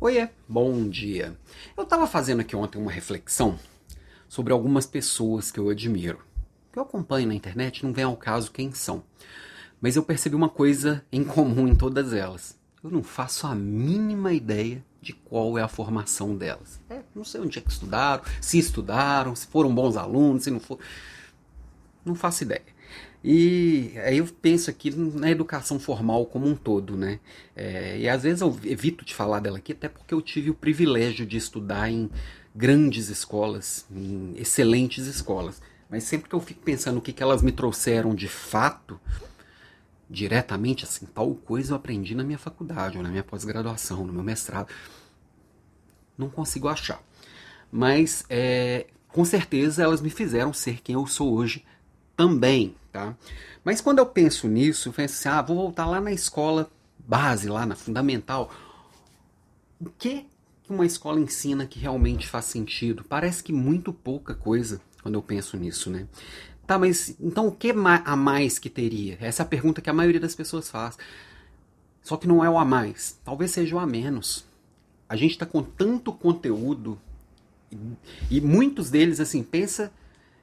Oiê, bom dia. Eu estava fazendo aqui ontem uma reflexão sobre algumas pessoas que eu admiro. Que eu acompanho na internet, não vem ao caso quem são. Mas eu percebi uma coisa em comum em todas elas. Eu não faço a mínima ideia de qual é a formação delas. É, não sei onde é que estudaram, se estudaram, se foram bons alunos, se não foram. Não faço ideia. E aí eu penso aqui na educação formal como um todo, né? É, e às vezes eu evito de falar dela aqui, até porque eu tive o privilégio de estudar em grandes escolas, em excelentes escolas. Mas sempre que eu fico pensando o que, que elas me trouxeram de fato, diretamente, assim, tal coisa eu aprendi na minha faculdade, ou na minha pós-graduação, no meu mestrado, não consigo achar. Mas é, com certeza elas me fizeram ser quem eu sou hoje também, tá? Mas quando eu penso nisso, eu penso assim, ah, vou voltar lá na escola base, lá na fundamental. O que uma escola ensina que realmente faz sentido? Parece que muito pouca coisa quando eu penso nisso, né? Tá, mas então o que a mais que teria? Essa é a pergunta que a maioria das pessoas faz. Só que não é o a mais, talvez seja o a menos. A gente está com tanto conteúdo e, e muitos deles, assim, pensa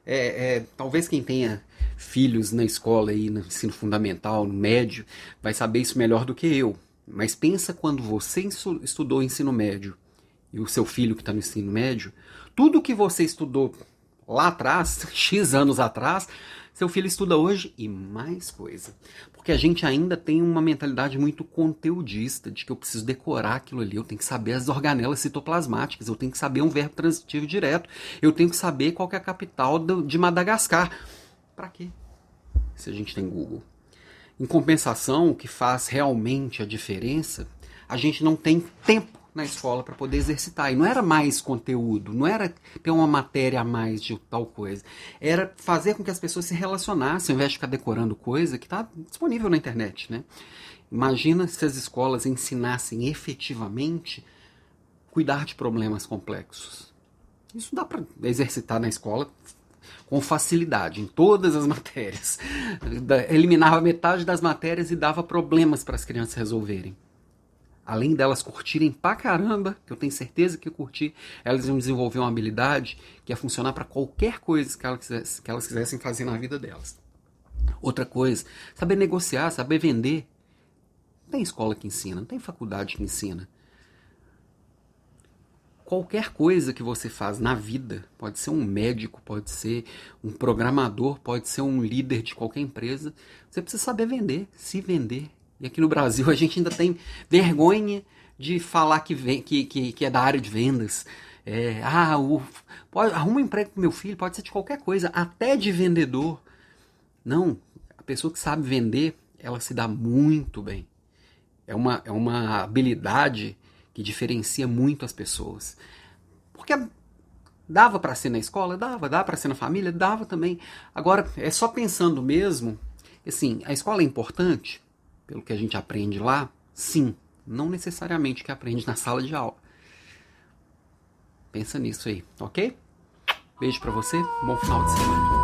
é, é, talvez quem tenha filhos na escola aí, no ensino fundamental, no médio, vai saber isso melhor do que eu. Mas pensa quando você estudou ensino médio e o seu filho que está no ensino médio, tudo que você estudou lá atrás, X anos atrás, seu filho estuda hoje e mais coisa. Porque a gente ainda tem uma mentalidade muito conteudista, de que eu preciso decorar aquilo ali, eu tenho que saber as organelas citoplasmáticas, eu tenho que saber um verbo transitivo direto, eu tenho que saber qual é a capital de Madagascar. Para quê? Se a gente tem Google. Em compensação, o que faz realmente a diferença, a gente não tem tempo na escola para poder exercitar. E não era mais conteúdo, não era ter uma matéria a mais de tal coisa. Era fazer com que as pessoas se relacionassem, ao invés de ficar decorando coisa que está disponível na internet. Né? Imagina se as escolas ensinassem efetivamente cuidar de problemas complexos. Isso dá para exercitar na escola com facilidade em todas as matérias. Eliminava metade das matérias e dava problemas para as crianças resolverem além delas curtirem pra caramba, que eu tenho certeza que curtir, elas iam desenvolver uma habilidade que ia funcionar para qualquer coisa que elas, quisessem, que elas quisessem fazer na vida delas. Outra coisa, saber negociar, saber vender. Não tem escola que ensina, não tem faculdade que ensina. Qualquer coisa que você faz na vida, pode ser um médico, pode ser um programador, pode ser um líder de qualquer empresa, você precisa saber vender, se vender, e aqui no Brasil a gente ainda tem vergonha de falar que, vem, que, que, que é da área de vendas. É, ah, o, pode, arruma um emprego pro meu filho, pode ser de qualquer coisa, até de vendedor. Não, a pessoa que sabe vender, ela se dá muito bem. É uma, é uma habilidade que diferencia muito as pessoas. Porque dava para ser na escola? Dava. Dava para ser na família? Dava também. Agora, é só pensando mesmo, assim, a escola é importante? Pelo que a gente aprende lá? Sim, não necessariamente que aprende na sala de aula. Pensa nisso aí, ok? Beijo para você, bom final de semana.